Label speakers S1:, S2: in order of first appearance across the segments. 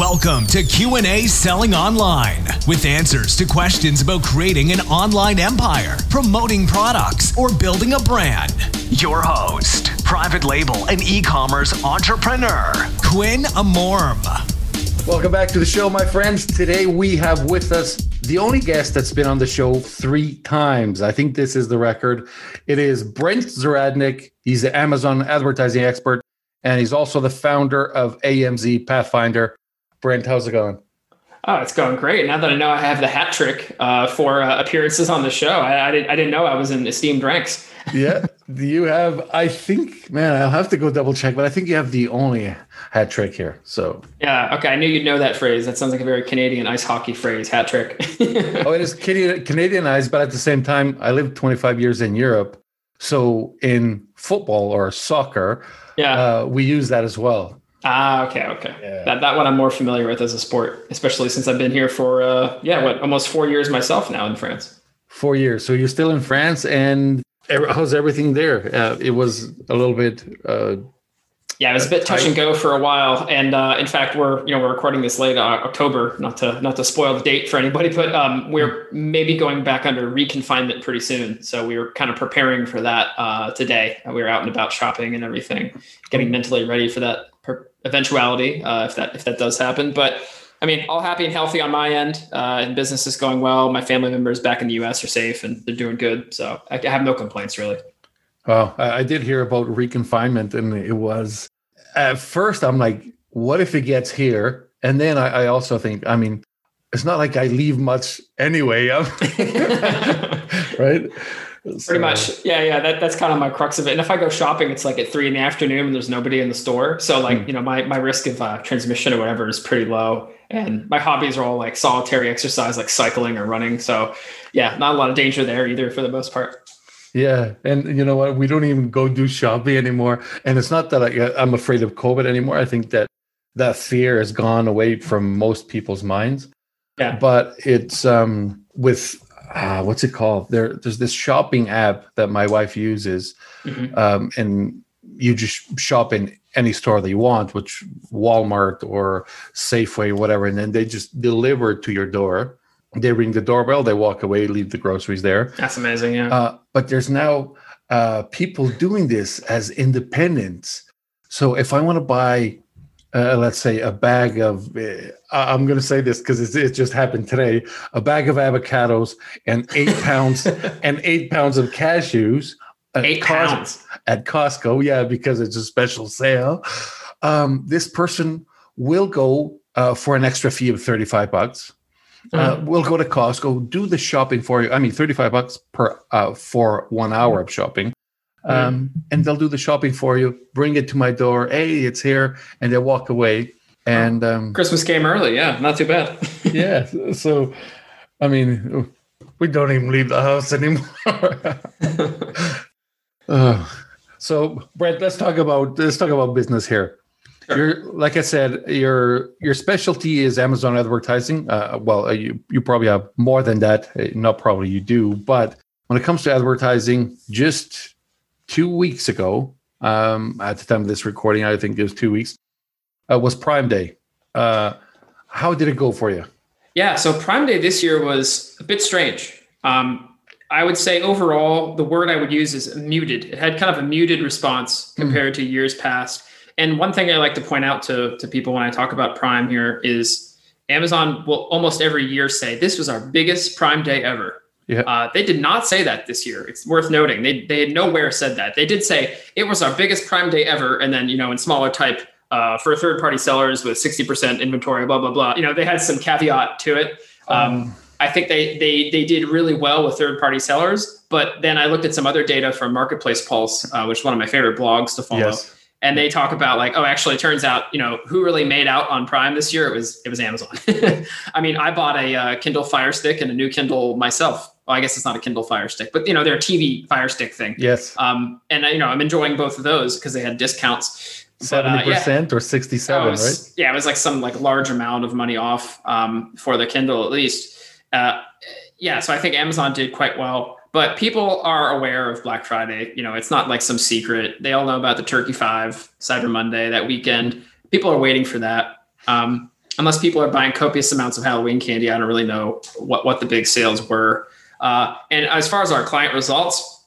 S1: Welcome to Q&A Selling Online with answers to questions about creating an online empire, promoting products, or building a brand. Your host, private label and e-commerce entrepreneur, Quinn Amorm.
S2: Welcome back to the show, my friends. Today we have with us the only guest that's been on the show three times. I think this is the record. It is Brent Zahradnik. He's the Amazon advertising expert, and he's also the founder of AMZ Pathfinder. Brent, how's it going?
S3: Oh, it's going great. Now that I know I have the hat trick uh, for uh, appearances on the show, I, I, didn't, I didn't know I was in esteemed ranks.
S2: yeah. Do you have, I think, man, I'll have to go double check, but I think you have the only hat trick here. So,
S3: yeah. Okay. I knew you'd know that phrase. That sounds like a very Canadian ice hockey phrase, hat trick.
S2: oh, it is Canadian, Canadianized, but at the same time, I lived 25 years in Europe. So, in football or soccer, yeah, uh, we use that as well.
S3: Ah, okay, okay. Yeah. That that one I'm more familiar with as a sport, especially since I've been here for uh, yeah, what almost four years myself now in France.
S2: Four years. So you're still in France, and how's everything there? Uh, it was a little bit. Uh,
S3: yeah, it was a bit touch and go for a while, and uh, in fact, we're you know we're recording this late uh, October. Not to not to spoil the date for anybody, but um, we're maybe going back under reconfinement pretty soon. So we were kind of preparing for that uh, today. We were out and about shopping and everything, getting mentally ready for that eventuality uh, if that if that does happen. But I mean, all happy and healthy on my end, uh, and business is going well. My family members back in the U.S. are safe and they're doing good, so I have no complaints really.
S2: Well, I did hear about reconfinement, and it was at first I'm like, what if it gets here? And then I, I also think, I mean, it's not like I leave much anyway, right?
S3: Pretty much. Yeah, yeah. That, that's kind of my crux of it. And if I go shopping, it's like at three in the afternoon and there's nobody in the store. So like, mm. you know, my, my risk of uh, transmission or whatever is pretty low. And my hobbies are all like solitary exercise, like cycling or running. So yeah, not a lot of danger there either for the most part.
S2: Yeah, and you know what? We don't even go do shopping anymore. And it's not that I, I'm afraid of COVID anymore. I think that that fear has gone away from most people's minds. Yeah. But it's um with uh, what's it called? There, there's this shopping app that my wife uses, mm-hmm. um, and you just shop in any store that you want, which Walmart or Safeway, whatever, and then they just deliver to your door. They ring the doorbell, they walk away, leave the groceries there.
S3: That's amazing, yeah. Uh,
S2: but there's now uh, people doing this as independents. So if I want to buy uh, let's say a bag of uh, i'm going to say this because it just happened today a bag of avocados and eight pounds and eight pounds of cashews
S3: eight pounds
S2: at costco yeah because it's a special sale um, this person will go uh, for an extra fee of 35 bucks uh, we'll go to costco do the shopping for you i mean 35 bucks per uh, for one hour of shopping um, and they'll do the shopping for you, bring it to my door. Hey, it's here, and they walk away. And um,
S3: Christmas came early, yeah, not too bad.
S2: yeah, so I mean, we don't even leave the house anymore. uh, so, Brent, let's talk about let's talk about business here. Sure. You're like I said, your your specialty is Amazon advertising. Uh, well, uh, you you probably have more than that. Uh, not probably you do, but when it comes to advertising, just two weeks ago, um, at the time of this recording, I think it was two weeks, uh, was Prime Day. Uh, how did it go for you?
S3: Yeah, so Prime Day this year was a bit strange. Um, I would say overall, the word I would use is muted. It had kind of a muted response hmm. compared mm. to years past. And one thing I like to point out to, to people when I talk about Prime here is Amazon will almost every year say, This was our biggest Prime Day ever. Yeah. Uh, they did not say that this year. It's worth noting. They they had nowhere said that. They did say it was our biggest Prime Day ever, and then you know in smaller type uh, for third party sellers with sixty percent inventory, blah blah blah. You know they had some caveat to it. Um, um, I think they they they did really well with third party sellers, but then I looked at some other data from Marketplace Pulse, uh, which is one of my favorite blogs to follow. Yes and they talk about like oh actually it turns out you know who really made out on prime this year it was it was amazon i mean i bought a uh, kindle fire stick and a new kindle myself well, I guess it's not a Kindle Fire Stick, but you know, their TV Fire Stick thing.
S2: Yes.
S3: Um, and you know, I'm enjoying both of those because they had discounts.
S2: Uh, Seventy uh, yeah. or sixty-seven, oh,
S3: was,
S2: right?
S3: Yeah, it was like some like large amount of money off um, for the Kindle at least. Uh, yeah, so I think Amazon did quite well. But people are aware of Black Friday. You know, it's not like some secret. They all know about the Turkey Five, Cyber Monday, that weekend. People are waiting for that. Um, unless people are buying copious amounts of Halloween candy, I don't really know what, what the big sales were. Uh, and as far as our client results,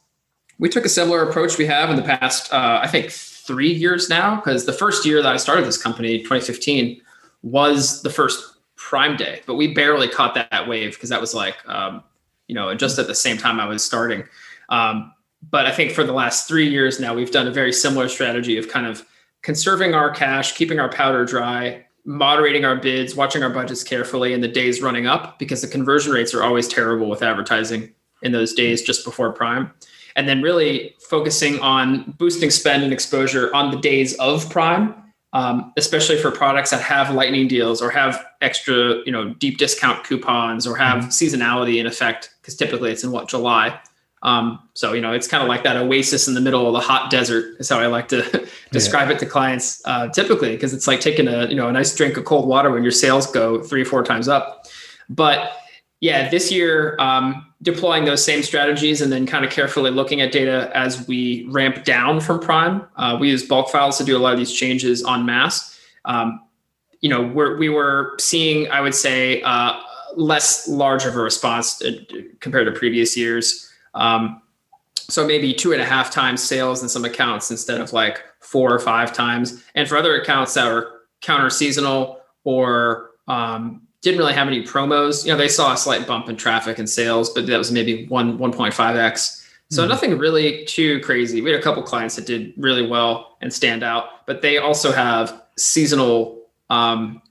S3: we took a similar approach we have in the past, uh, I think, three years now. Because the first year that I started this company, 2015, was the first Prime Day, but we barely caught that, wave because that was like, um, you know, just at the same time I was starting. Um, but I think for the last three years now, we've done a very similar strategy of kind of conserving our cash, keeping our powder dry, moderating our bids, watching our budgets carefully in the days running up because the conversion rates are always terrible with advertising in those days just before prime. And then really focusing on boosting spend and exposure on the days of prime, um, especially for products that have lightning deals or have extra, you know, deep discount coupons or have mm-hmm. seasonality in effect because typically it's in what July. Um, so you know, it's kind of like that oasis in the middle of the hot desert is how I like to describe yeah. it to clients uh, typically because it's like taking a you know a nice drink of cold water when your sales go three or four times up. But yeah, this year um, deploying those same strategies and then kind of carefully looking at data as we ramp down from Prime. Uh, we use bulk files to do a lot of these changes on mass. Um, you know, we're, we were seeing, I would say, uh, less large of a response uh, compared to previous years. Um, so maybe two and a half times sales in some accounts instead of like four or five times. And for other accounts that are counter seasonal or um, didn't really have any promos, you know, they saw a slight bump in traffic and sales, but that was maybe one 1.5x. So mm-hmm. nothing really too crazy. We had a couple clients that did really well and stand out, but they also have seasonal um,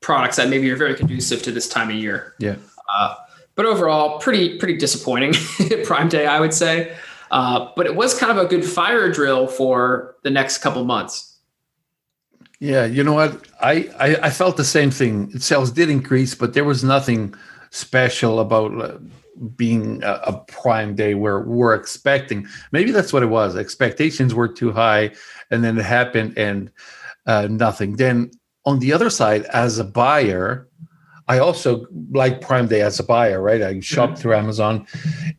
S3: products that maybe are very conducive to this time of year.
S2: Yeah. Uh,
S3: but overall, pretty pretty disappointing Prime Day, I would say. Uh, but it was kind of a good fire drill for the next couple months.
S2: Yeah, you know what? I, I, I felt the same thing. Sales did increase, but there was nothing special about uh, being a, a, prime day where we're expecting. Maybe that's what it was. Expectations were too high, and then it happened, and uh, nothing. Then on the other side, as a buyer, I also like Prime Day as a buyer, right? I shop mm-hmm. through Amazon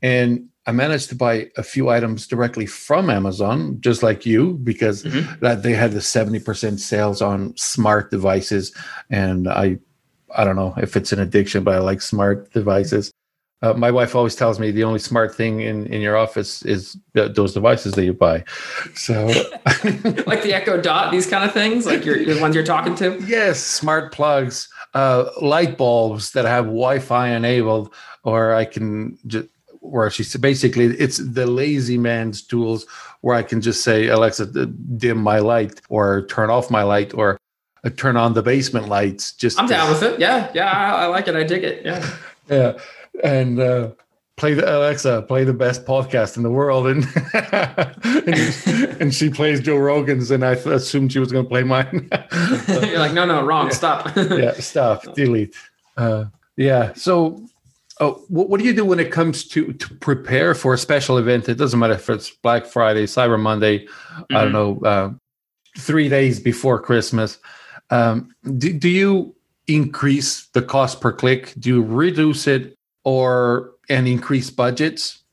S2: and I managed to buy a few items directly from Amazon, just like you, because mm-hmm. that they had the 70% sales on smart devices. And I I don't know if it's an addiction, but I like smart devices. Uh, my wife always tells me the only smart thing in, in your office is th- those devices that you buy. So,
S3: like the Echo Dot, these kind of things, like your, the ones you're talking to.
S2: Yes, smart plugs uh, light bulbs that have Wi-Fi enabled, or I can just where she's basically it's the lazy man's tools where I can just say Alexa dim my light or turn off my light or uh, turn on the basement lights. Just
S3: I'm down with it. Yeah, yeah, I, I like it. I dig it. Yeah,
S2: yeah, and uh, play the Alexa, play the best podcast in the world, and and, and, she plays Joe Rogan's, and I assumed she was going to play mine.
S3: You're like, no, no, wrong,
S2: yeah.
S3: stop.
S2: yeah, stop, delete. Uh, yeah, so. Oh, what, what do you do when it comes to to prepare for a special event? It doesn't matter if it's Black Friday, Cyber Monday, mm-hmm. I don't mm-hmm. know, uh, three days before Christmas. Um, do, do you increase the cost per click? Do you reduce it, or and increase budgets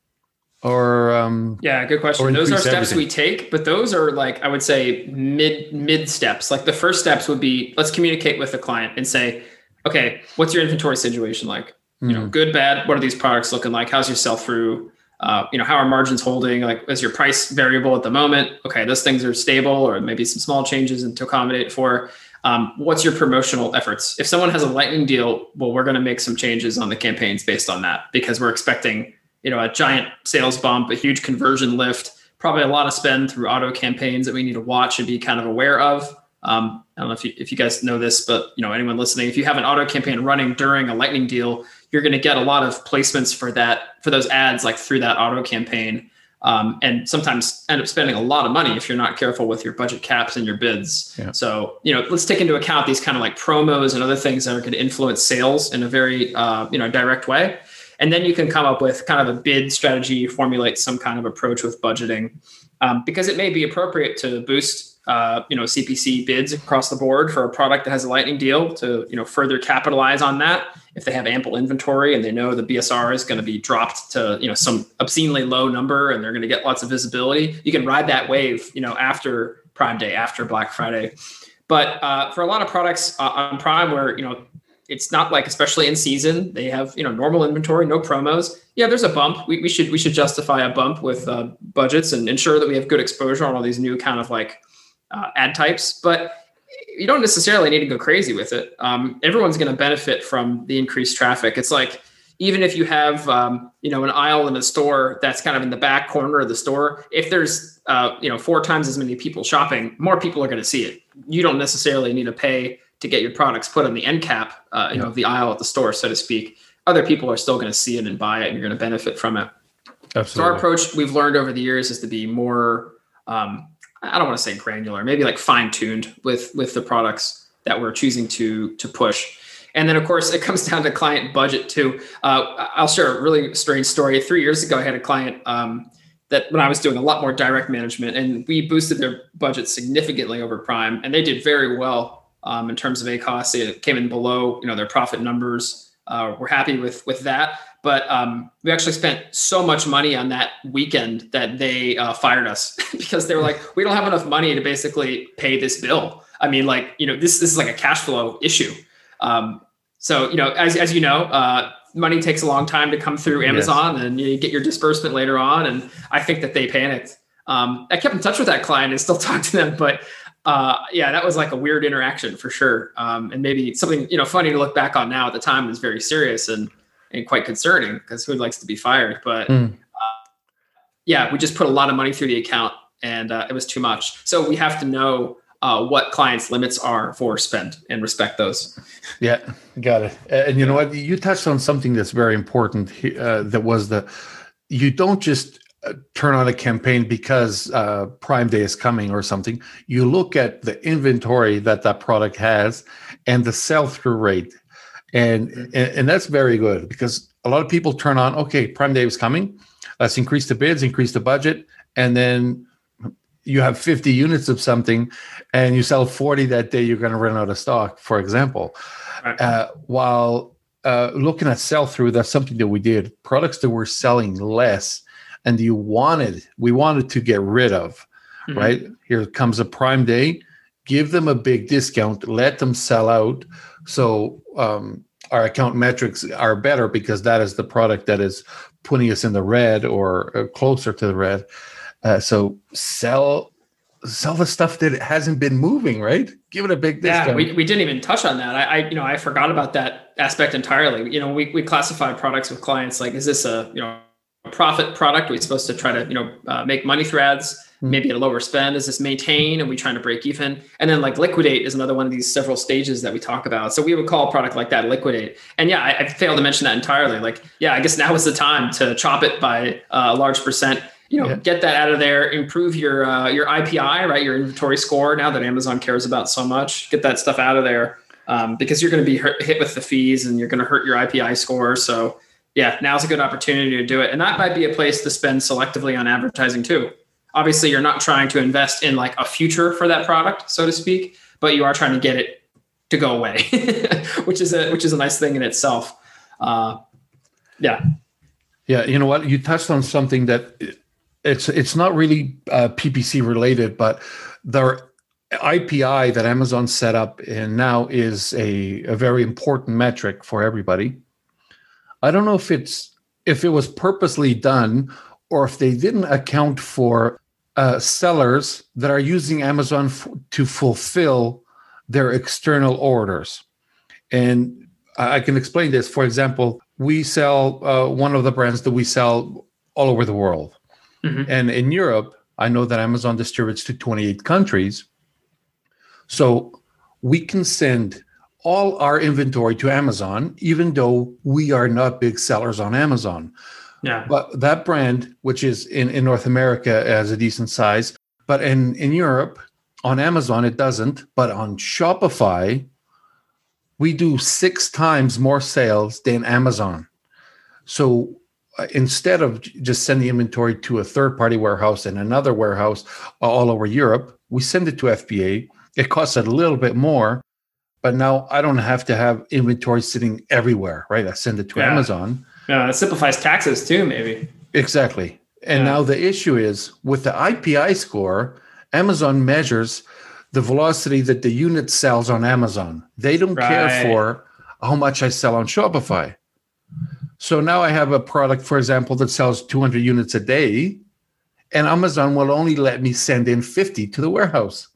S2: or um
S3: yeah good question those are steps everything. we take but those are like i would say mid mid steps like the first steps would be let's communicate with the client and say okay what's your inventory situation like you know hmm. good bad what are these products looking like how's your sell through uh, you know how are margins holding like is your price variable at the moment okay those things are stable or maybe some small changes and to accommodate for um, what's your promotional efforts? If someone has a lightning deal, well, we're going to make some changes on the campaigns based on that because we're expecting, you know, a giant sales bump, a huge conversion lift, probably a lot of spend through auto campaigns that we need to watch and be kind of aware of. Um, I don't know if you, if you guys know this, but you know, anyone listening, if you have an auto campaign running during a lightning deal, you're going to get a lot of placements for that, for those ads, like through that auto campaign um, and sometimes end up spending a lot of money if you're not careful with your budget caps and your bids. Yeah. So, you know, let's take into account these kind of like promos and other things that are going to influence sales in a very, uh, you know, direct way. And then you can come up with kind of a bid strategy, formulate some kind of approach with budgeting, um, because it may be appropriate to boost uh, you know CPC bids across the board for a product that has a lightning deal to you know further capitalize on that. If they have ample inventory and they know the BSR is going to be dropped to you know some obscenely low number and they're going to get lots of visibility you can ride that wave you know after prime day after black friday. But uh, for a lot of products uh, on Prime, where you know it's not like especially in season they have you know normal inventory no promos yeah there's a bump. We, we should we should justify a bump with uh, budgets and ensure that we have good exposure on all these new kind of like uh, ad types but you don't necessarily need to go crazy with it. Um, everyone's going to benefit from the increased traffic. It's like even if you have um, you know an aisle in a store that's kind of in the back corner of the store if there's uh, you know four times as many people shopping more people are going to see it. You don't necessarily need to pay to get your products put on the end cap uh, you yeah. know of the aisle at the store so to speak. Other people are still going to see it and buy it and you're going to benefit from it. Absolutely. so our approach we've learned over the years is to be more um, i don't want to say granular maybe like fine-tuned with with the products that we're choosing to to push and then, of course, it comes down to client budget too. Uh, I'll share a really strange story. Three years ago, I had a client um, that when I was doing a lot more direct management, and we boosted their budget significantly over Prime, and they did very well um, in terms of ACOS. It came in below, you know, their profit numbers. Uh, we're happy with with that, but um, we actually spent so much money on that weekend that they uh, fired us because they were like, we don't have enough money to basically pay this bill. I mean, like, you know, this this is like a cash flow issue. Um, so you know, as as you know, uh, money takes a long time to come through Amazon, yes. and you get your disbursement later on. And I think that they panicked. Um, I kept in touch with that client and still talk to them, but uh, yeah, that was like a weird interaction for sure. Um, and maybe something you know funny to look back on now. At the time, was very serious and and quite concerning because who likes to be fired? But mm. uh, yeah, we just put a lot of money through the account, and uh, it was too much. So we have to know uh, what clients' limits are for spend and respect those.
S2: Yeah, got it. And you know what? You touched on something that's very important. Uh, that was the you don't just turn on a campaign because uh, Prime Day is coming or something. You look at the inventory that that product has and the sell through rate, and, and and that's very good because a lot of people turn on. Okay, Prime Day is coming. Let's increase the bids, increase the budget, and then you have 50 units of something and you sell 40 that day, you're going to run out of stock, for example. Right. Uh, while uh, looking at sell through, that's something that we did. Products that were selling less and you wanted, we wanted to get rid of, mm-hmm. right? Here comes a prime day, give them a big discount, let them sell out. So, um, our account metrics are better because that is the product that is putting us in the red or uh, closer to the red. Uh, so sell sell the stuff that hasn't been moving, right? Give it a big discount.
S3: Yeah, we, we didn't even touch on that. I, I, you know I forgot about that aspect entirely. You know, we we classify products with clients like is this a you know profit product? Are we supposed to try to you know uh, make money through ads? Hmm. Maybe at a lower spend. Is this maintain? and we trying to break even? And then like liquidate is another one of these several stages that we talk about. So we would call a product like that liquidate. And yeah, I, I failed to mention that entirely. Like yeah, I guess now is the time to chop it by uh, a large percent you know, yeah. get that out of there, improve your uh, your IPI, right, your inventory score. Now that Amazon cares about so much, get that stuff out of there um, because you're going to be hurt, hit with the fees and you're going to hurt your IPI score. So, yeah, now's a good opportunity to do it, and that might be a place to spend selectively on advertising too. Obviously, you're not trying to invest in like a future for that product, so to speak, but you are trying to get it to go away, which is a which is a nice thing in itself. Uh, yeah.
S2: Yeah, you know what? You touched on something that it's it's not really uh, PPC related, but their IPI that Amazon set up and now is a, a very important metric for everybody. I don't know if it's if it was purposely done or if they didn't account for uh, sellers that are using Amazon f- to fulfill their external orders. And I can explain this. For example, we sell uh, one of the brands that we sell all over the world. Mm-hmm. And in Europe, I know that Amazon distributes to 28 countries. So we can send all our inventory to Amazon, even though we are not big sellers on Amazon. Yeah. But that brand, which is in, in North America, has a decent size. But in, in Europe, on Amazon, it doesn't. But on Shopify, we do six times more sales than Amazon. So uh, instead of just sending inventory to a third party warehouse and another warehouse all over Europe, we send it to FBA. It costs a little bit more, but now I don't have to have inventory sitting everywhere, right? I send it to yeah. Amazon.
S3: Yeah, it simplifies taxes too, maybe.
S2: Exactly. And yeah. now the issue is with the IPI score, Amazon measures the velocity that the unit sells on Amazon. They don't right. care for how much I sell on Shopify. So now I have a product, for example, that sells 200 units a day, and Amazon will only let me send in 50 to the warehouse.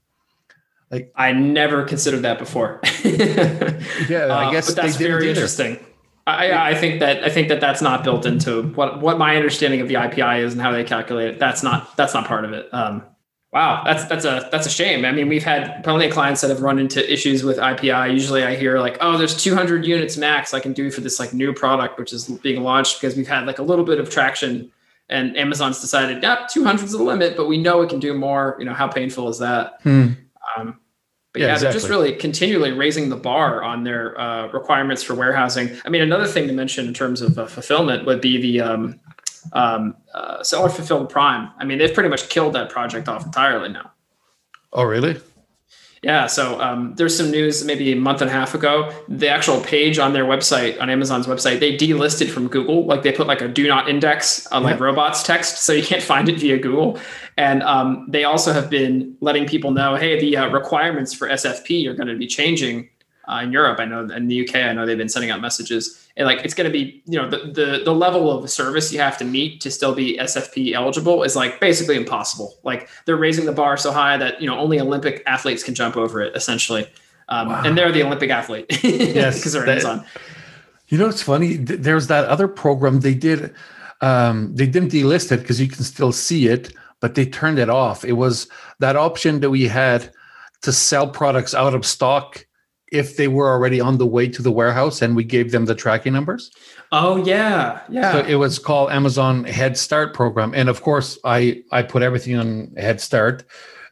S3: Like I never considered that before.
S2: yeah, I uh, guess
S3: uh, but that's very interesting. I, I think that I think that that's not built into what what my understanding of the IPI is and how they calculate it. That's not that's not part of it. Um, wow, that's that's a that's a shame. I mean, we've had plenty of clients that have run into issues with IPI. Usually, I hear like, oh, there's 200 units max I can do for this like new product which is being launched because we've had like a little bit of traction and Amazon's decided, yeah, 200 is the limit, but we know it can do more. You know, how painful is that?
S2: Hmm.
S3: Um, but yeah, yeah exactly. they're just really continually raising the bar on their uh, requirements for warehousing. I mean, another thing to mention in terms of uh, fulfillment would be the um, um, uh, seller fulfilled Prime. I mean, they've pretty much killed that project off entirely now.
S2: Oh, really?
S3: Yeah, so um, there's some news maybe a month and a half ago. The actual page on their website, on Amazon's website, they delisted from Google. Like they put like a do not index on like robots text, so you can't find it via Google. And um, they also have been letting people know, hey, the uh, requirements for SFP are going to be changing uh, in Europe. I know in the UK, I know they've been sending out messages. And like it's going to be, you know, the, the the level of service you have to meet to still be SFP eligible is like basically impossible. Like they're raising the bar so high that you know only Olympic athletes can jump over it essentially, um, wow. and they're the Olympic athlete. yes, because they're Amazon.
S2: You know, it's funny. There's that other program they did. Um, they didn't delist it because you can still see it, but they turned it off. It was that option that we had to sell products out of stock if they were already on the way to the warehouse and we gave them the tracking numbers.
S3: Oh yeah, yeah.
S2: So it was called Amazon Head Start program, and of course, I I put everything on Head Start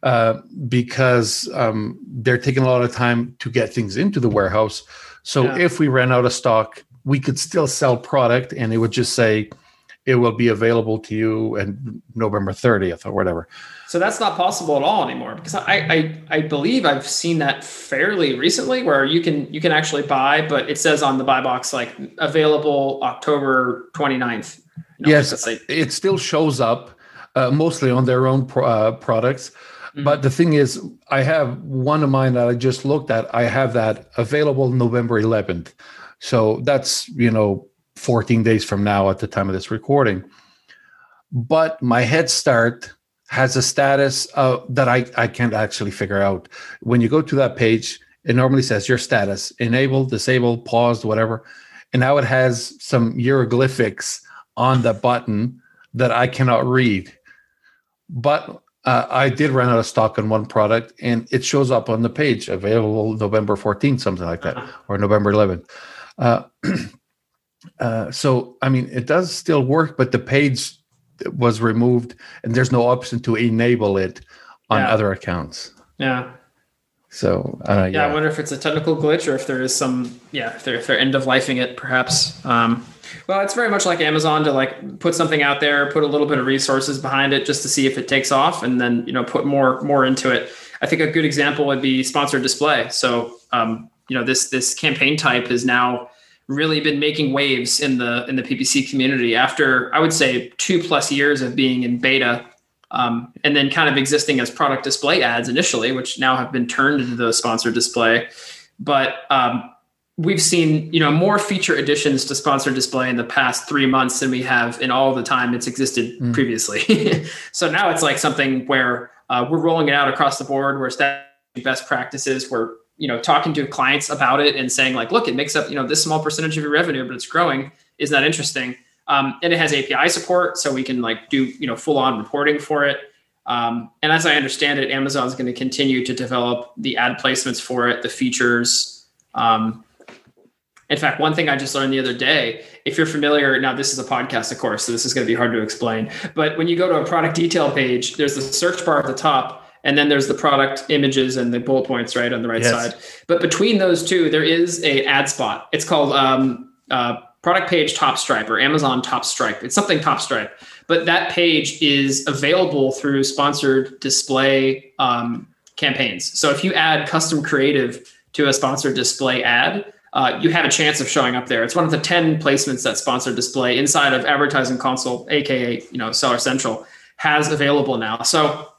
S2: uh, because um, they're taking a lot of time to get things into the warehouse. So yeah. if we ran out of stock, we could still sell product, and it would just say it will be available to you and November 30th or whatever.
S3: So that's not possible at all anymore because I, I I believe I've seen that fairly recently where you can you can actually buy, but it says on the buy box like available October 29th.
S2: You know, yes, it still shows up uh, mostly on their own pro, uh, products. Mm-hmm. But the thing is, I have one of mine that I just looked at. I have that available November 11th. So that's, you know, 14 days from now at the time of this recording. But my head start has a status uh, that I, I can't actually figure out. When you go to that page, it normally says your status enabled, disabled, paused, whatever. And now it has some hieroglyphics on the button that I cannot read. But uh, I did run out of stock on one product and it shows up on the page available November 14th, something like that, uh-huh. or November 11th. Uh, uh, so, I mean, it does still work, but the page was removed and there's no option to enable it on yeah. other accounts.
S3: Yeah.
S2: So uh, yeah.
S3: yeah. I wonder if it's a technical glitch or if there is some yeah if they're if they're end of lifing it perhaps. Um, well, it's very much like Amazon to like put something out there, put a little bit of resources behind it just to see if it takes off, and then you know put more more into it. I think a good example would be sponsored display. So um, you know this this campaign type is now really been making waves in the in the PPC community after I would say two plus years of being in beta, um, and then kind of existing as product display ads initially, which now have been turned into the sponsored display. But um, we've seen you know more feature additions to sponsored display in the past three months than we have in all the time it's existed mm. previously. so now it's like something where uh, we're rolling it out across the board. We're establishing best practices. We're you know talking to clients about it and saying like look it makes up you know this small percentage of your revenue but it's growing. Isn't that interesting? Um, and it has api support so we can like do you know full on reporting for it. Um, and as i understand it amazon's going to continue to develop the ad placements for it the features. Um, in fact one thing i just learned the other day if you're familiar now this is a podcast of course so this is going to be hard to explain but when you go to a product detail page there's the search bar at the top and then there's the product images and the bullet points right on the right yes. side but between those two there is a ad spot it's called um, uh, product page top stripe or amazon top stripe it's something top stripe but that page is available through sponsored display um, campaigns so if you add custom creative to a sponsored display ad uh, you have a chance of showing up there. It's one of the 10 placements that sponsored display inside of advertising console, aka you know Seller Central, has available now. So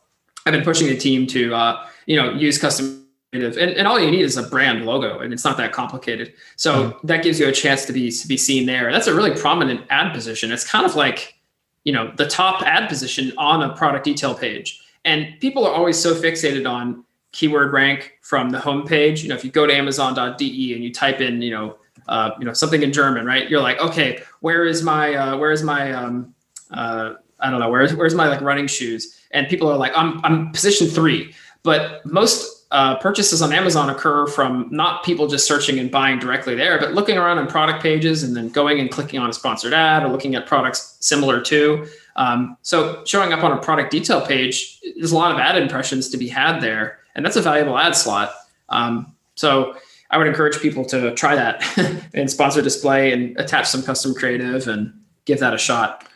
S3: I've been pushing the team to uh, you know use custom and, and all you need is a brand logo and it's not that complicated. So mm-hmm. that gives you a chance to be to be seen there. That's a really prominent ad position. It's kind of like you know the top ad position on a product detail page. And people are always so fixated on keyword rank from the homepage you know if you go to amazon.de and you type in you know uh, you know something in german right? You're like okay where is my uh, where is my um, uh, i don't know where's where's my like running shoes and people are like i'm i'm position three but most uh, purchases on Amazon occur from not people just searching and buying directly there, but looking around on product pages and then going and clicking on a sponsored ad or looking at products similar to. Um, so showing up on a product detail page, there's a lot of ad impressions to be had there, and that's a valuable ad slot. Um, so I would encourage people to try that and sponsor display and attach some custom creative and give that a shot.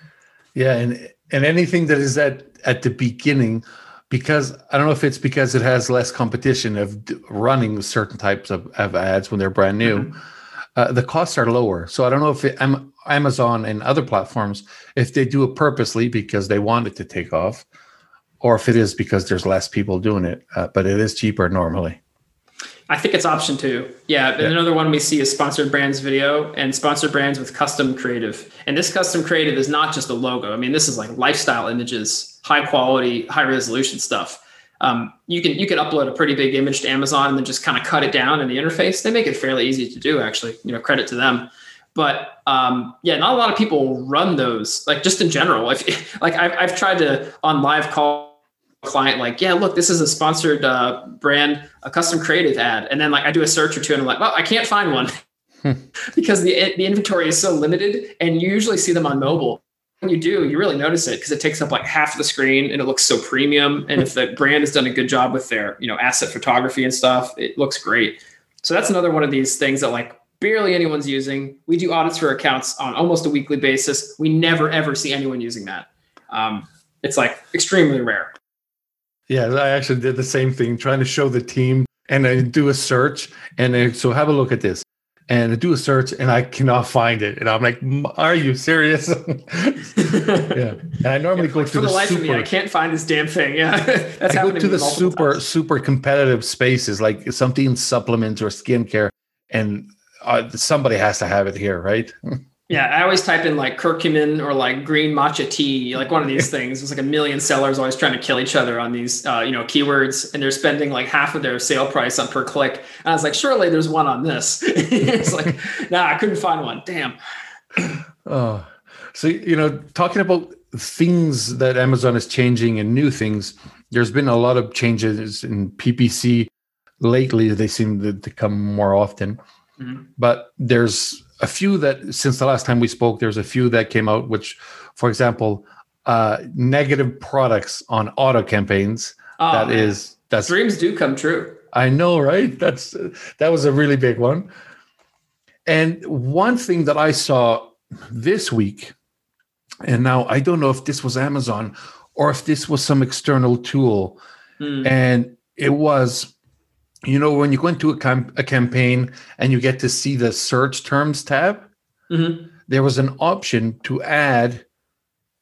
S2: Yeah, and and anything that is at at the beginning because I don't know if it's because it has less competition of running certain types of, of ads when they're brand new. Mm-hmm. Uh, the costs are lower. So I don't know if it, Amazon and other platforms, if they do it purposely because they want it to take off, or if it is because there's less people doing it. Uh, but it is cheaper normally.
S3: I think it's option two. Yeah, yeah. Another one we see is sponsored brands video and sponsored brands with custom creative. And this custom creative is not just a logo. I mean, this is like lifestyle images, high quality, high resolution stuff. Um, you can you can upload a pretty big image to Amazon and then just kind of cut it down in the interface. They make it fairly easy to do, actually. You know, credit to them. But um, yeah, not a lot of people run those. Like just in general, if like I've, I've tried to on live call client like, yeah, look, this is a sponsored uh, brand, a custom creative ad, and then like I do a search or two, and I'm like, well, I can't find one because the the inventory is so limited, and you usually see them on mobile. When you do, you really notice it because it takes up like half of the screen, and it looks so premium. And if the brand has done a good job with their you know asset photography and stuff, it looks great. So that's another one of these things that like barely anyone's using. We do audits for accounts on almost a weekly basis. We never ever see anyone using that. Um, it's like extremely rare.
S2: Yeah, I actually did the same thing, trying to show the team, and I do a search, and I, so have a look at this, and I do a search, and I cannot find it, and I'm like, "Are you serious?" yeah, and I normally
S3: yeah,
S2: go to
S3: the,
S2: the
S3: life
S2: super,
S3: of me, I can't find this damn thing. Yeah,
S2: that's I go to the super times. super competitive spaces like something supplements or skincare, and uh, somebody has to have it here, right?
S3: Yeah, I always type in like curcumin or like green matcha tea, like one of these things. It's like a million sellers always trying to kill each other on these, uh, you know, keywords, and they're spending like half of their sale price on per click. And I was like, surely there's one on this. it's like, nah, I couldn't find one. Damn.
S2: Oh, so you know, talking about things that Amazon is changing and new things, there's been a lot of changes in PPC lately. They seem to, to come more often, mm-hmm. but there's a few that since the last time we spoke, there's a few that came out, which, for example, uh, negative products on auto campaigns. Oh, that man. is that's
S3: dreams do come true.
S2: I know, right? That's that was a really big one. And one thing that I saw this week, and now I don't know if this was Amazon or if this was some external tool, mm. and it was you know when you go into a, a campaign and you get to see the search terms tab mm-hmm. there was an option to add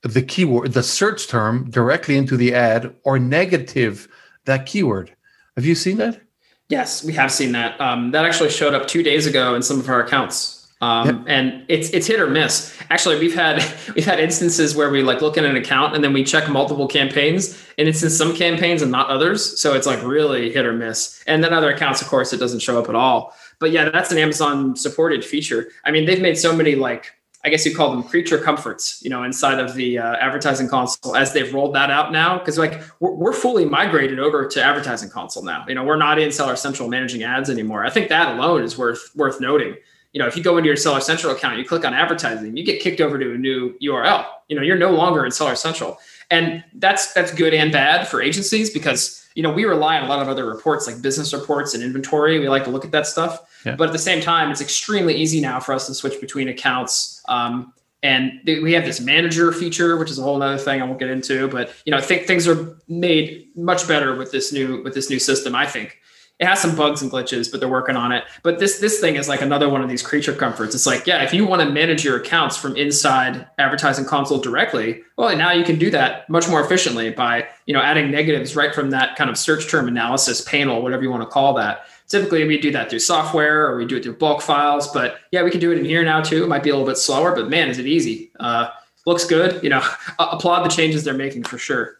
S2: the keyword the search term directly into the ad or negative that keyword. Have you seen that?
S3: Yes we have seen that. Um, that actually showed up two days ago in some of our accounts um, yep. and it's it's hit or miss. Actually, we've had we've had instances where we like look at an account and then we check multiple campaigns, and it's in some campaigns and not others. So it's like really hit or miss. And then other accounts, of course, it doesn't show up at all. But yeah, that's an Amazon supported feature. I mean, they've made so many like I guess you call them creature comforts, you know, inside of the uh, advertising console as they've rolled that out now. Because like we're, we're, fully migrated over to advertising console now. You know, we're not in Seller Central managing ads anymore. I think that alone is worth worth noting you know, if you go into your Seller Central account, you click on advertising, you get kicked over to a new URL. You know, you're no longer in Seller Central, and that's that's good and bad for agencies because you know we rely on a lot of other reports like business reports and inventory. We like to look at that stuff, yeah. but at the same time, it's extremely easy now for us to switch between accounts. Um, and we have this manager feature, which is a whole other thing I won't get into. But you know, I think things are made much better with this new with this new system. I think it has some bugs and glitches, but they're working on it. But this this thing is like another one of these creature comforts. It's like, yeah, if you want to manage your accounts from inside advertising console directly, well, now you can do that much more efficiently by you know adding negatives right from that kind of search term analysis panel, whatever you want to call that. Typically, we do that through software or we do it through bulk files. But yeah, we can do it in here now too. It might be a little bit slower, but man, is it easy? Uh, looks good. You know, applaud the changes they're making for sure.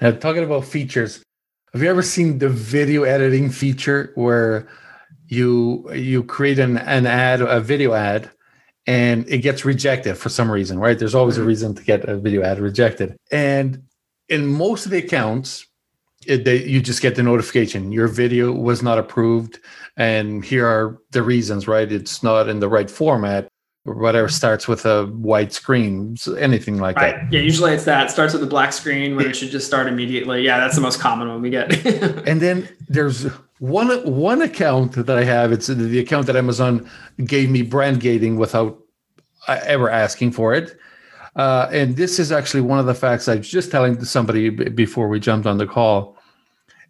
S2: Now, talking about features, have you ever seen the video editing feature where you you create an, an ad, a video ad, and it gets rejected for some reason, right? There's always a mm-hmm. reason to get a video ad rejected. And in most of the accounts, it, they, you just get the notification your video was not approved, and here are the reasons, right? It's not in the right format whatever starts with a white screen, anything like right. that.
S3: Yeah, usually it's that. It starts with a black screen when it should just start immediately. Yeah, that's the most common one we get.
S2: and then there's one one account that I have. It's the account that Amazon gave me brand gating without uh, ever asking for it. Uh, and this is actually one of the facts I was just telling to somebody before we jumped on the call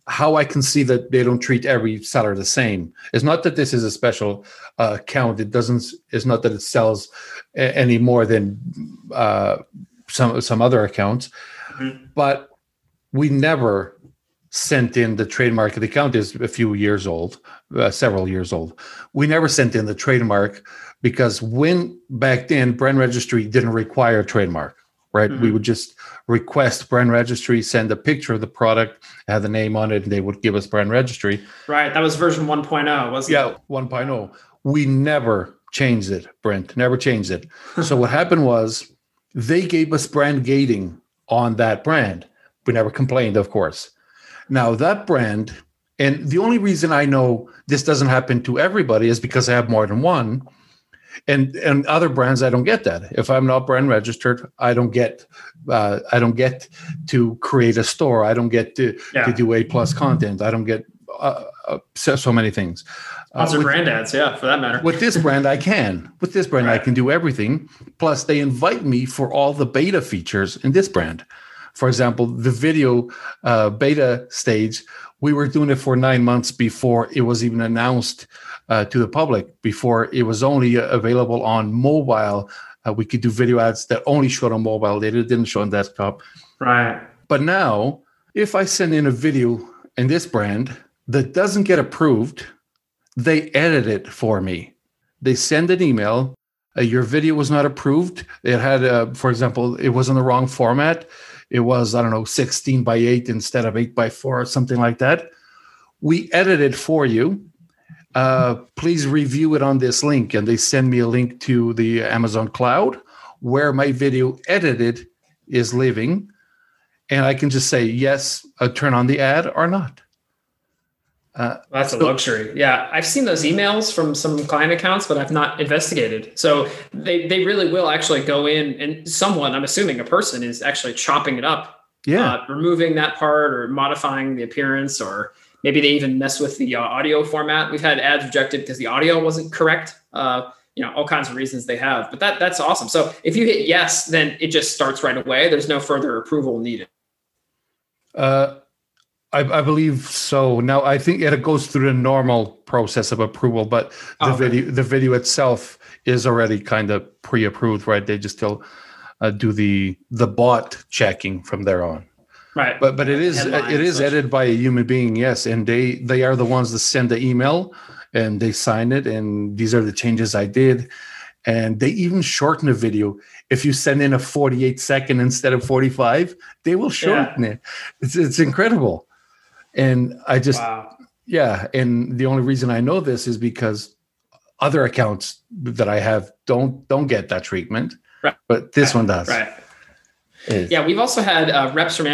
S2: how I can see that they don't treat every seller the same. It's not that this is a special uh, account. It doesn't. It's not that it sells a- any more than uh, some some other accounts. Mm-hmm. But we never sent in the trademark. The account is a few years old, uh, several years old. We never sent in the trademark because when back then brand registry didn't require a trademark right? Mm-hmm. We would just request brand registry, send a picture of the product, have the name on it, and they would give us brand registry.
S3: Right. That was version 1.0, wasn't
S2: yeah, it? Yeah, 1.0. We never changed it, Brent, never changed it. so what happened was they gave us brand gating on that brand. We never complained, of course. Now, that brand, and the only reason I know this doesn't happen to everybody is because I have more than one and and other brands i don't get that. If i'm not brand registered i don't get uh, i don't get to create a store. I don't get to, yeah. to do a plus content. I don't get uh, uh, so, so, many things.
S3: Uh, with, brand ads yeah for that matter.
S2: With this brand i can. With this brand right. i can do everything. Plus they invite me for all the beta features in this brand. For example the video uh, beta stage we were doing it for nine months before it was even announced uh, to the public before it was only available on mobile. Uh, we could do video ads that only showed on mobile. They didn't show on desktop.
S3: Right.
S2: But now, if I send in a video in this brand that doesn't get approved, they edit it for me. They send an email. Uh, your video was not approved. It had, uh, for example, it was in the wrong format. It was, I don't know, 16 by 8 instead of 8 by 4 or something like that. We edit it for you uh, please review it on this link. And they send me a link to the Amazon cloud where my video edited is living. And I can just say, yes, uh, turn on the ad or not.
S3: Uh, That's a luxury. Yeah. I've seen those emails from some client accounts, but I've not investigated. So they, they really will actually go in and someone, I'm assuming a person, is actually chopping it up.
S2: Yeah. Uh,
S3: removing that part or modifying the appearance or Maybe they even mess with the uh, audio format. We've had ads rejected because the audio wasn't correct. Uh, you know, all kinds of reasons they have. But that that's awesome. So if you hit yes, then it just starts right away. There's no further approval needed.
S2: Uh, I, I, believe so. Now I think it goes through the normal process of approval, but the okay. video the video itself is already kind of pre-approved, right? They just still uh, do the the bot checking from there on.
S3: Right.
S2: But but it is it is edited by a human being, yes, and they they are the ones that send the email and they sign it and these are the changes I did and they even shorten the video. If you send in a 48 second instead of 45, they will shorten yeah. it. It's it's incredible. And I just wow. yeah, and the only reason I know this is because other accounts that I have don't don't get that treatment. Right. But this
S3: right.
S2: one does.
S3: Right. Yeah, we've also had uh, reps from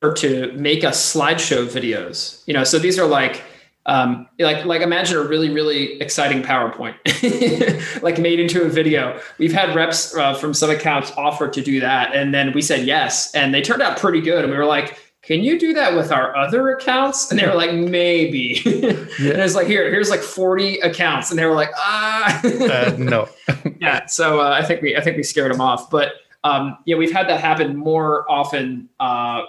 S3: to make us slideshow videos. You know, so these are like um, like like imagine a really really exciting PowerPoint, like made into a video. We've had reps uh, from some accounts offer to do that, and then we said yes, and they turned out pretty good. And we were like, "Can you do that with our other accounts?" And they were like, "Maybe." yeah. And it's like, "Here, here's like 40 accounts," and they were like, "Ah,
S2: uh, no."
S3: yeah, so uh, I think we I think we scared them off, but um, yeah, we've had that happen more often uh,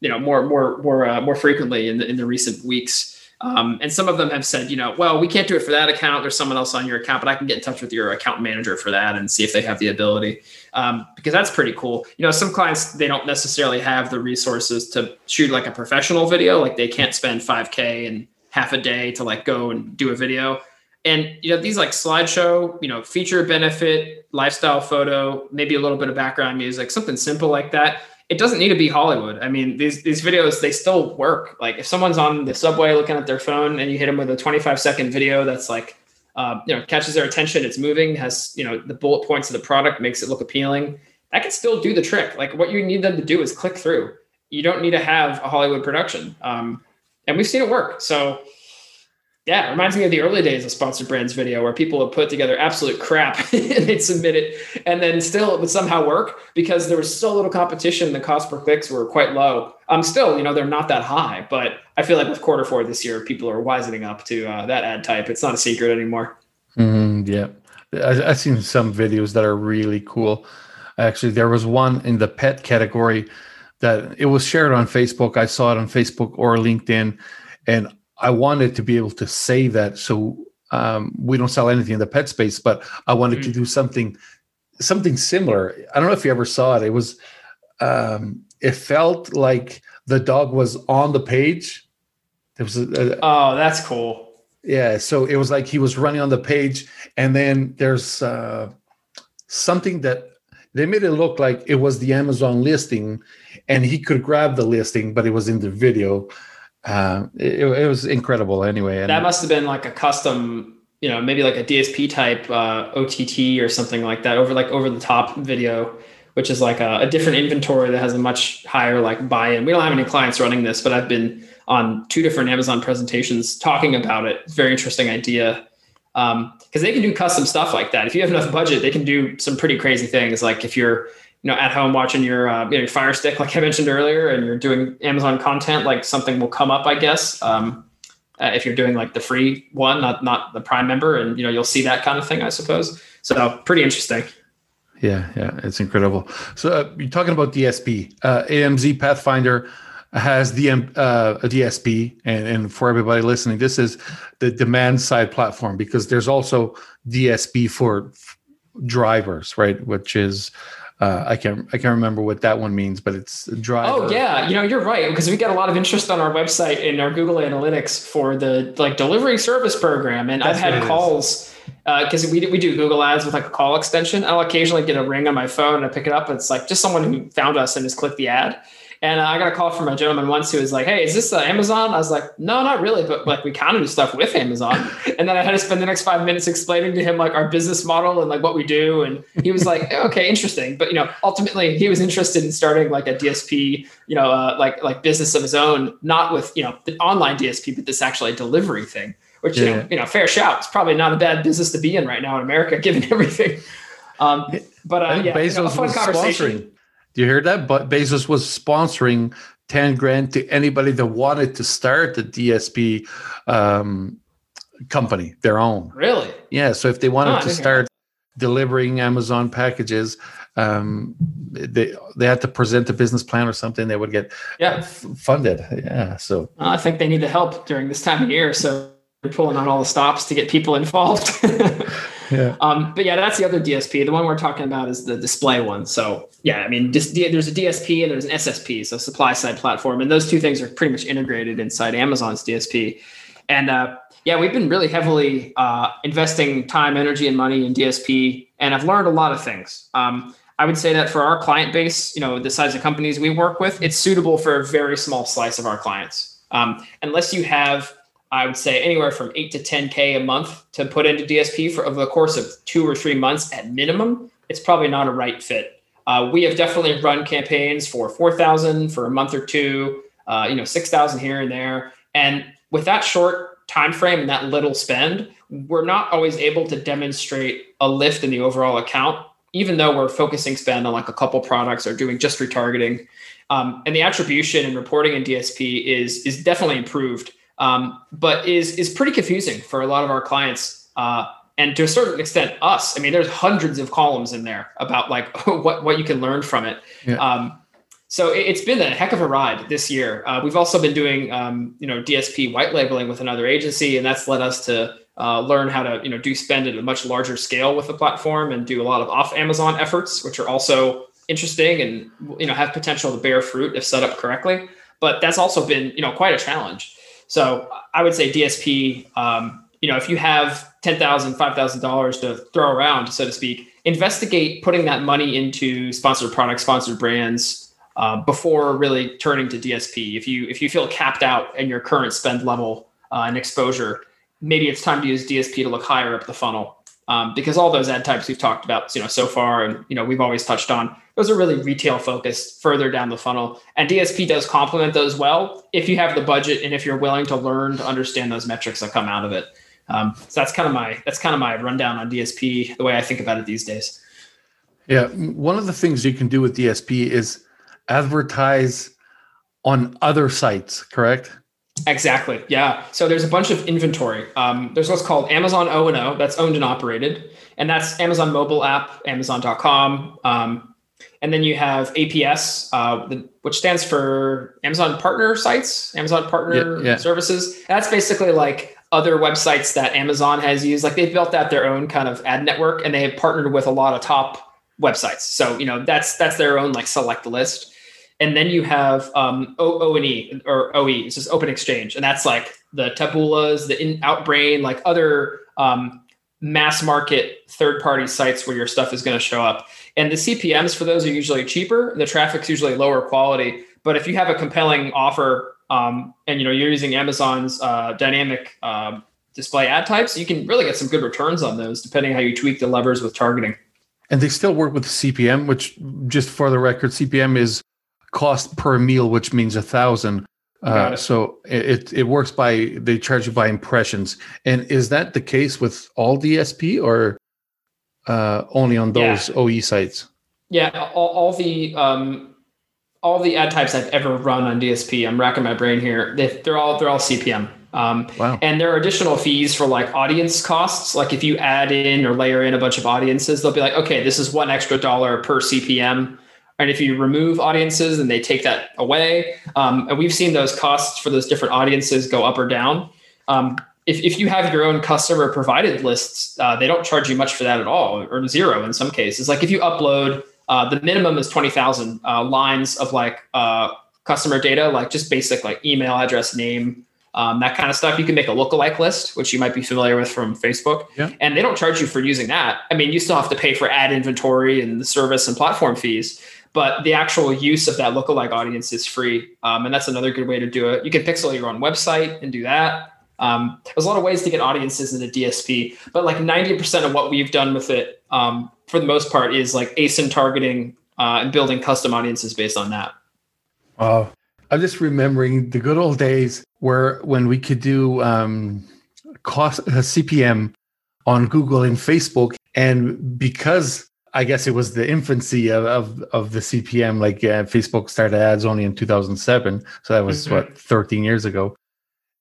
S3: you know more more more uh, more frequently in the in the recent weeks. Um, and some of them have said, you know, well, we can't do it for that account. There's someone else on your account, but I can get in touch with your account manager for that and see if they have the ability. Um, because that's pretty cool. You know, some clients they don't necessarily have the resources to shoot like a professional video. Like they can't spend 5K and half a day to like go and do a video. And you know, these like slideshow, you know, feature benefit, lifestyle photo, maybe a little bit of background music, something simple like that it doesn't need to be Hollywood. I mean, these these videos they still work. Like if someone's on the subway looking at their phone and you hit them with a 25 second video that's like uh, you know catches their attention, it's moving, has you know the bullet points of the product, makes it look appealing. That can still do the trick. Like what you need them to do is click through. You don't need to have a Hollywood production, um, and we've seen it work. So yeah, it reminds me of the early days of sponsored brands video where people would put together absolute crap and they'd submit it and then still it would somehow work because there was so little competition. The cost per clicks were quite low. Um, still, you know, they're not that high, but I feel like with quarter four this year, people are wisening up to uh, that ad type. It's not a secret anymore.
S2: Mm, yeah. I, I've seen some videos that are really cool. Actually, there was one in the pet category that it was shared on Facebook. I saw it on Facebook or LinkedIn and I wanted to be able to say that so um, we don't sell anything in the pet space, but I wanted mm-hmm. to do something something similar. I don't know if you ever saw it. It was um, it felt like the dog was on the page.
S3: There was a, a, oh, that's cool.
S2: Yeah, so it was like he was running on the page, and then there's uh, something that they made it look like it was the Amazon listing, and he could grab the listing, but it was in the video uh, it, it, was incredible anyway.
S3: And that must have been like a custom, you know, maybe like a DSP type uh, OTT or something like that over like over the top video, which is like a, a different inventory that has a much higher like buy-in. We don't have any clients running this, but I've been on two different Amazon presentations talking about it. Very interesting idea. Um, because they can do custom stuff like that. If you have enough budget, they can do some pretty crazy things. Like if you're you know at home watching your uh, you know, your Fire Stick, like I mentioned earlier, and you're doing Amazon content, like something will come up, I guess. Um, uh, if you're doing like the free one, not not the Prime member, and you know you'll see that kind of thing, I suppose. So pretty interesting.
S2: Yeah, yeah, it's incredible. So uh, you're talking about DSP, uh, AMZ Pathfinder has the uh, a DSP, and, and for everybody listening, this is the demand side platform because there's also DSP for drivers, right? Which is uh, I can't I can't remember what that one means, but it's driver.
S3: Oh yeah, you know you're right because we get a lot of interest on our website in our Google Analytics for the like delivery service program, and That's I've had calls because uh, we we do Google Ads with like a call extension. I'll occasionally get a ring on my phone and I pick it up. And it's like just someone who found us and just clicked the ad. And I got a call from a gentleman once who was like, "Hey, is this uh, Amazon?" I was like, "No, not really, but like we kind of do stuff with Amazon." and then I had to spend the next five minutes explaining to him like our business model and like what we do. And he was like, "Okay, interesting." But you know, ultimately, he was interested in starting like a DSP, you know, uh, like like business of his own, not with you know the online DSP, but this actually delivery thing. Which yeah. you know, you know, fair shout. It's probably not a bad business to be in right now in America, given everything. Um, but uh, yeah, you know, a fun conversation. Sponsoring
S2: do you hear that? But Bezos was sponsoring 10 grand to anybody that wanted to start the DSP um, company, their own.
S3: Really?
S2: Yeah. So if they wanted oh, to start delivering Amazon packages, um, they they had to present a business plan or something. They would get yeah. F- funded. Yeah. So
S3: I think they need the help during this time of year. So we're pulling on all the stops to get people involved. yeah. Um, but yeah, that's the other DSP. The one we're talking about is the display one. So yeah, I mean, there's a DSP and there's an SSP, so supply side platform, and those two things are pretty much integrated inside Amazon's DSP. And uh, yeah, we've been really heavily uh, investing time, energy, and money in DSP, and I've learned a lot of things. Um, I would say that for our client base, you know, the size of companies we work with, it's suitable for a very small slice of our clients. Um, unless you have I would say anywhere from eight to 10K a month to put into DSP for over the course of two or three months at minimum, it's probably not a right fit. Uh, we have definitely run campaigns for 4,000 for a month or two, uh, you know, 6,000 here and there. And with that short time frame and that little spend, we're not always able to demonstrate a lift in the overall account, even though we're focusing spend on like a couple products or doing just retargeting. Um, and the attribution and reporting in DSP is is definitely improved um, but is is pretty confusing for a lot of our clients. Uh, and to a certain extent, us. I mean, there's hundreds of columns in there about like what what you can learn from it. Yeah. Um, so it's been a heck of a ride this year. Uh, we've also been doing, um, you know, DSP white labeling with another agency, and that's led us to uh, learn how to, you know, do spend at a much larger scale with the platform and do a lot of off Amazon efforts, which are also interesting and you know have potential to bear fruit if set up correctly. But that's also been, you know, quite a challenge. So I would say DSP, um, you know, if you have $10,000, $5,000 to throw around, so to speak, investigate putting that money into sponsored products, sponsored brands, uh, before really turning to DSP. If you if you feel capped out in your current spend level uh, and exposure, maybe it's time to use DSP to look higher up the funnel. Um, because all those ad types we've talked about, you know, so far, and you know, we've always touched on, those are really retail focused, further down the funnel. And DSP does complement those well if you have the budget and if you're willing to learn to understand those metrics that come out of it. Um, so that's kind of my that's kind of my rundown on DSP, the way I think about it these days.
S2: Yeah, one of the things you can do with DSP is advertise on other sites, correct?
S3: Exactly. Yeah. So there's a bunch of inventory. Um, there's what's called Amazon O and O. That's owned and operated, and that's Amazon mobile app, Amazon.com. Um, and then you have APS, uh, the, which stands for Amazon Partner Sites, Amazon Partner yeah, yeah. Services. That's basically like other websites that Amazon has used. Like they've built out their own kind of ad network, and they have partnered with a lot of top websites. So you know that's that's their own like select list and then you have um, o, and E or OE. It's just Open Exchange, and that's like the Taboolas, the in, Outbrain, like other um, mass market third party sites where your stuff is going to show up. And the CPMS for those are usually cheaper. The traffic's usually lower quality. But if you have a compelling offer, um, and you know you're using Amazon's uh, dynamic uh, display ad types, you can really get some good returns on those, depending how you tweak the levers with targeting.
S2: And they still work with CPM, which, just for the record, CPM is cost per mille, which means a thousand. Uh, so it it works by they charge you by impressions. And is that the case with all DSP or uh, only on those yeah. OE sites?
S3: Yeah, all, all the um, all the ad types I've ever run on DSP. I'm racking my brain here. They, are all they're all CPM. Um, wow. And there are additional fees for like audience costs. Like if you add in or layer in a bunch of audiences, they'll be like, okay, this is one extra dollar per CPM. And if you remove audiences, then they take that away. Um, and we've seen those costs for those different audiences go up or down. Um, if, if you have your own customer provided lists, uh, they don't charge you much for that at all, or zero in some cases. Like if you upload, uh, the minimum is 20,000 uh, lines of like uh, customer data, like just basic like email address, name, um, that kind of stuff. You can make a lookalike list, which you might be familiar with from Facebook. Yeah. And they don't charge you for using that. I mean, you still have to pay for ad inventory and the service and platform fees but the actual use of that lookalike audience is free. Um, and that's another good way to do it. You can pixel your own website and do that. Um, there's a lot of ways to get audiences into DSP, but like 90% of what we've done with it, um, for the most part, is like ASIN targeting uh, and building custom audiences based on that.
S2: Wow. I'm just remembering the good old days where when we could do um, cost uh, CPM on Google and Facebook, and because I guess it was the infancy of of, of the CPM. Like uh, Facebook started ads only in 2007, so that was mm-hmm. what 13 years ago,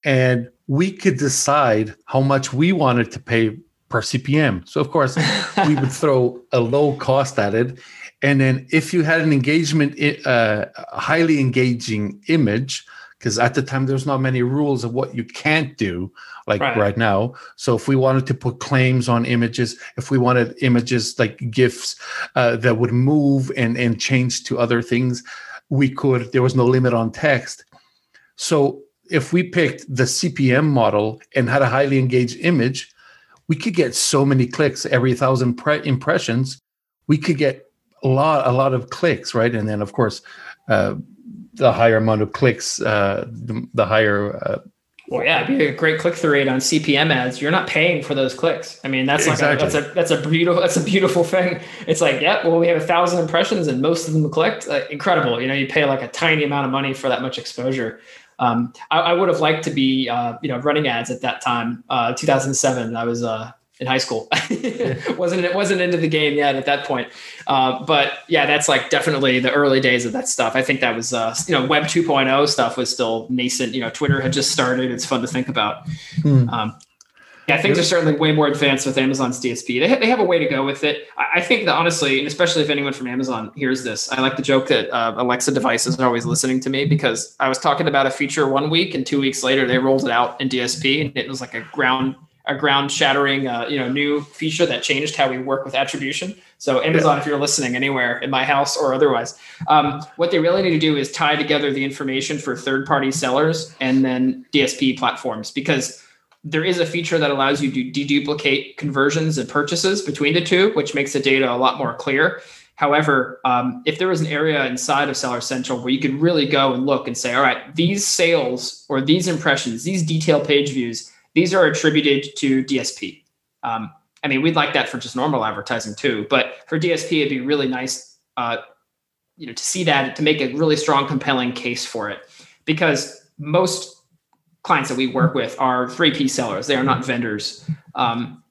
S2: and we could decide how much we wanted to pay per CPM. So of course, we would throw a low cost at it, and then if you had an engagement, uh, highly engaging image, because at the time there's not many rules of what you can't do like right. right. now. So if we wanted to put claims on images, if we wanted images like GIFs uh, that would move and, and change to other things, we could. There was no limit on text. So if we picked the CPM model and had a highly engaged image, we could get so many clicks every thousand pre- impressions. We could get a lot, a lot of clicks, right? And then of course, uh, the higher amount of clicks, uh, the, the higher uh,
S3: well, yeah, it'd be a great click through rate on CPM ads. You're not paying for those clicks. I mean, that's exactly. like a, that's a that's a beautiful that's a beautiful thing. It's like, yeah, well, we have a thousand impressions and most of them clicked. incredible. You know, you pay like a tiny amount of money for that much exposure. Um, I, I, would have liked to be, uh, you know, running ads at that time. Uh, 2007, I was uh, in high school. wasn't it wasn't into the game yet at that point. Uh, but yeah, that's like definitely the early days of that stuff. I think that was uh, you know Web 2.0 stuff was still nascent. You know, Twitter had just started. It's fun to think about. Hmm. Um, Yeah, things are certainly way more advanced with Amazon's DSP. They, ha- they have a way to go with it. I, I think that honestly, and especially if anyone from Amazon hears this, I like the joke that uh, Alexa devices are always listening to me because I was talking about a feature one week and two weeks later they rolled it out in DSP and it was like a ground a ground shattering uh, you know new feature that changed how we work with attribution. So Amazon, yeah. if you're listening anywhere in my house or otherwise, um, what they really need to do is tie together the information for third party sellers and then DSP platforms because there is a feature that allows you to deduplicate conversions and purchases between the two, which makes the data a lot more clear. However, um, if there was an area inside of Seller Central where you could really go and look and say, all right, these sales or these impressions, these detailed page views, these are attributed to DSP. Um, I mean, we'd like that for just normal advertising too, but for DSP, it'd be really nice, uh, you know, to see that to make a really strong, compelling case for it, because most clients that we work with are 3P sellers. They are not vendors. Um,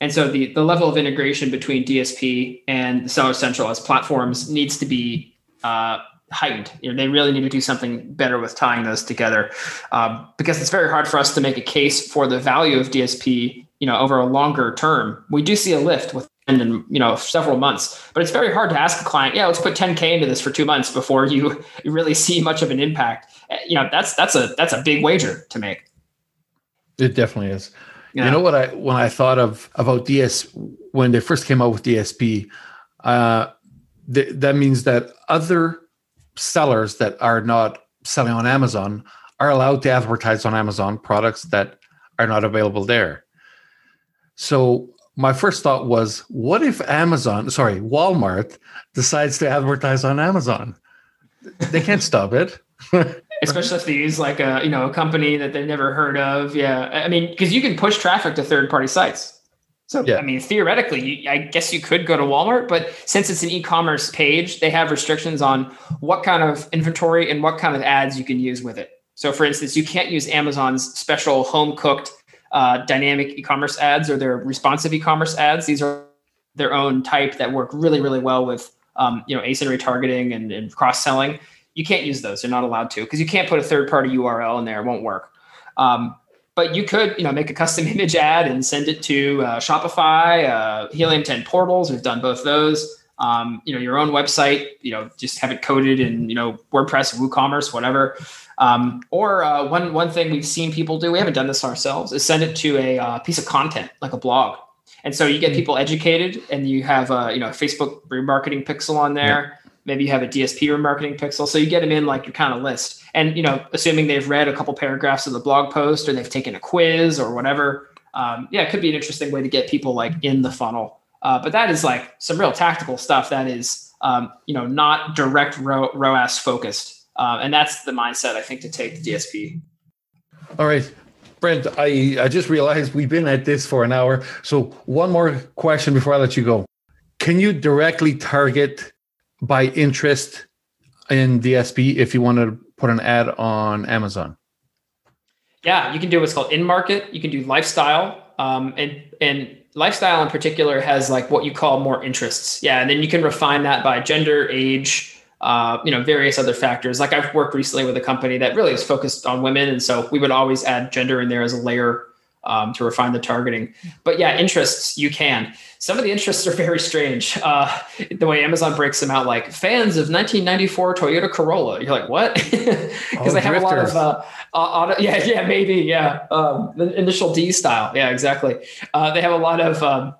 S3: and so the, the level of integration between DSP and the Seller Central as platforms needs to be uh, heightened. You know, they really need to do something better with tying those together um, because it's very hard for us to make a case for the value of DSP. You know, over a longer term, we do see a lift with in you know several months but it's very hard to ask a client yeah let's put 10k into this for two months before you, you really see much of an impact eh, you know that's that's a that's a big wager to make
S2: it definitely is yeah. you know what i when i thought of about ds when they first came out with dsp uh th- that means that other sellers that are not selling on amazon are allowed to advertise on amazon products that are not available there so my first thought was, what if Amazon, sorry, Walmart decides to advertise on Amazon? They can't stop it.
S3: Especially if they use like a you know a company that they've never heard of. Yeah, I mean, because you can push traffic to third party sites. So yeah. I mean, theoretically, you, I guess you could go to Walmart, but since it's an e-commerce page, they have restrictions on what kind of inventory and what kind of ads you can use with it. So, for instance, you can't use Amazon's special home cooked uh, dynamic e-commerce ads or their responsive e-commerce ads. These are their own type that work really, really well with um, you know ASIN retargeting and, and cross-selling. You can't use those; they're not allowed to because you can't put a third-party URL in there; it won't work. Um, but you could, you know, make a custom image ad and send it to uh, Shopify, uh, Helium 10 portals. We've done both those. Um, you know, your own website. You know, just have it coded in you know WordPress, WooCommerce, whatever. Um, or uh, one one thing we've seen people do, we haven't done this ourselves, is send it to a uh, piece of content like a blog. And so you get hmm. people educated, and you have a you know Facebook remarketing pixel on there. Maybe you have a DSP remarketing pixel, so you get them in like your kind of list. And you know, assuming they've read a couple paragraphs of the blog post, or they've taken a quiz, or whatever. Um, yeah, it could be an interesting way to get people like in the funnel. Uh, but that is like some real tactical stuff. That is, um, you know, not direct ro- ROAS focused. Uh, and that's the mindset I think to take the DSP.
S2: All right. Brent, I, I just realized we've been at this for an hour. So, one more question before I let you go. Can you directly target by interest in DSP if you want to put an ad on Amazon?
S3: Yeah, you can do what's called in market. You can do lifestyle, um, and and lifestyle in particular has like what you call more interests. Yeah, and then you can refine that by gender, age, uh, you know, various other factors. Like I've worked recently with a company that really is focused on women, and so we would always add gender in there as a layer um, to refine the targeting. But yeah, interests you can. Some of the interests are very strange. Uh, the way Amazon breaks them out, like fans of 1994 Toyota Corolla. You're like, what? Because oh, they have drifters. a lot of uh, auto. Yeah, yeah, maybe, yeah. Um, the initial D style. Yeah, exactly. Uh, they have a lot of. Um,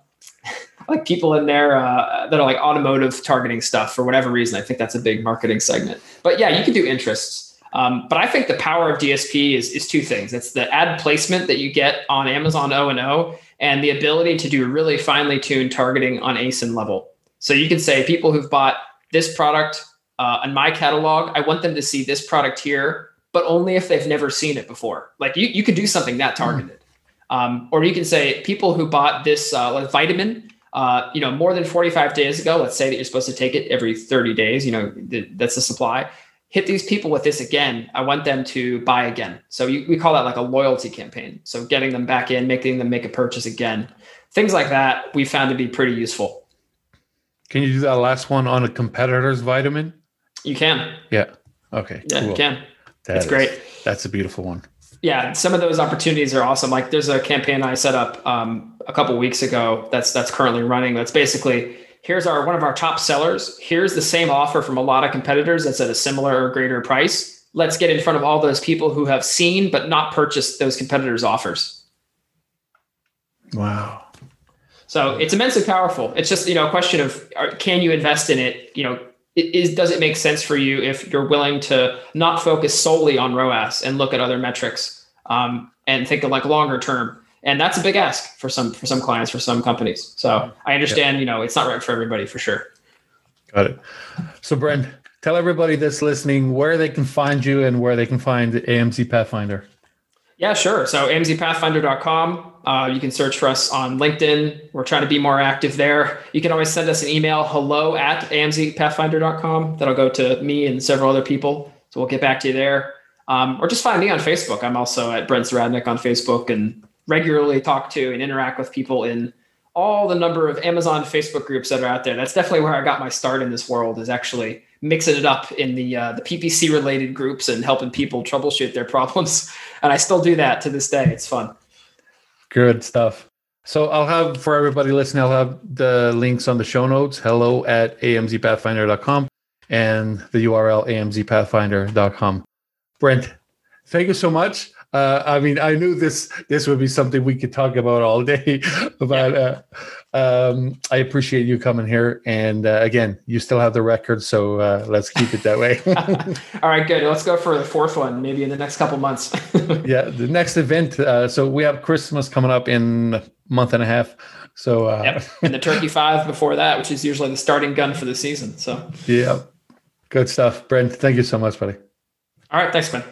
S3: like people in there uh, that are like automotive targeting stuff for whatever reason. I think that's a big marketing segment. But yeah, you can do interests. Um, but I think the power of DSP is is two things. It's the ad placement that you get on Amazon O and O, and the ability to do really finely tuned targeting on ASIN level. So you can say people who've bought this product uh, in my catalog, I want them to see this product here, but only if they've never seen it before. Like you, you could do something that targeted. Mm. Um, or you can say people who bought this uh, like vitamin uh, you know, more than 45 days ago, let's say that you're supposed to take it every 30 days, you know, th- that's the supply. Hit these people with this again. I want them to buy again. So you, we call that like a loyalty campaign. So getting them back in, making them make a purchase again. Things like that we found to be pretty useful.
S2: Can you do that last one on a competitor's vitamin?
S3: You can.
S2: Yeah. Okay.
S3: Yeah, cool. you can. That that's is, great.
S2: That's a beautiful one.
S3: yeah, some of those opportunities are awesome. Like there's a campaign I set up um, a couple weeks ago that's that's currently running. That's basically here's our one of our top sellers. Here's the same offer from a lot of competitors that's at a similar or greater price. Let's get in front of all those people who have seen but not purchased those competitors' offers.
S2: Wow.
S3: So it's immensely powerful. It's just you know a question of can you invest in it? You know, is does it make sense for you if you're willing to not focus solely on ROAS and look at other metrics um, and think of like longer term? And that's a big ask for some for some clients for some companies. So I understand, yeah. you know, it's not right for everybody for sure.
S2: Got it. So Brent, tell everybody that's listening where they can find you and where they can find AMZ Pathfinder.
S3: Yeah, sure. So amzpathfinder.com. Uh, you can search for us on LinkedIn. We're trying to be more active there. You can always send us an email, hello at amzpathfinder.com. That'll go to me and several other people. So we'll get back to you there. Um, or just find me on Facebook. I'm also at Brent Zahradnik on Facebook and regularly talk to and interact with people in all the number of Amazon Facebook groups that are out there. That's definitely where I got my start in this world is actually mixing it up in the uh, the PPC related groups and helping people troubleshoot their problems. And I still do that to this day. It's fun.
S2: Good stuff. So I'll have for everybody listening, I'll have the links on the show notes. Hello at amzpathfinder.com and the URL amzpathfinder.com. Brent, thank you so much. Uh, I mean, I knew this this would be something we could talk about all day. but uh, um, I appreciate you coming here, and uh, again, you still have the record, so uh, let's keep it that way.
S3: all right, good. Let's go for the fourth one, maybe in the next couple months.
S2: yeah, the next event. Uh, so we have Christmas coming up in a month and a half. So uh,
S3: yep. and the Turkey Five before that, which is usually the starting gun for the season. So
S2: yeah, good stuff, Brent. Thank you so much, buddy.
S3: All right, thanks, man.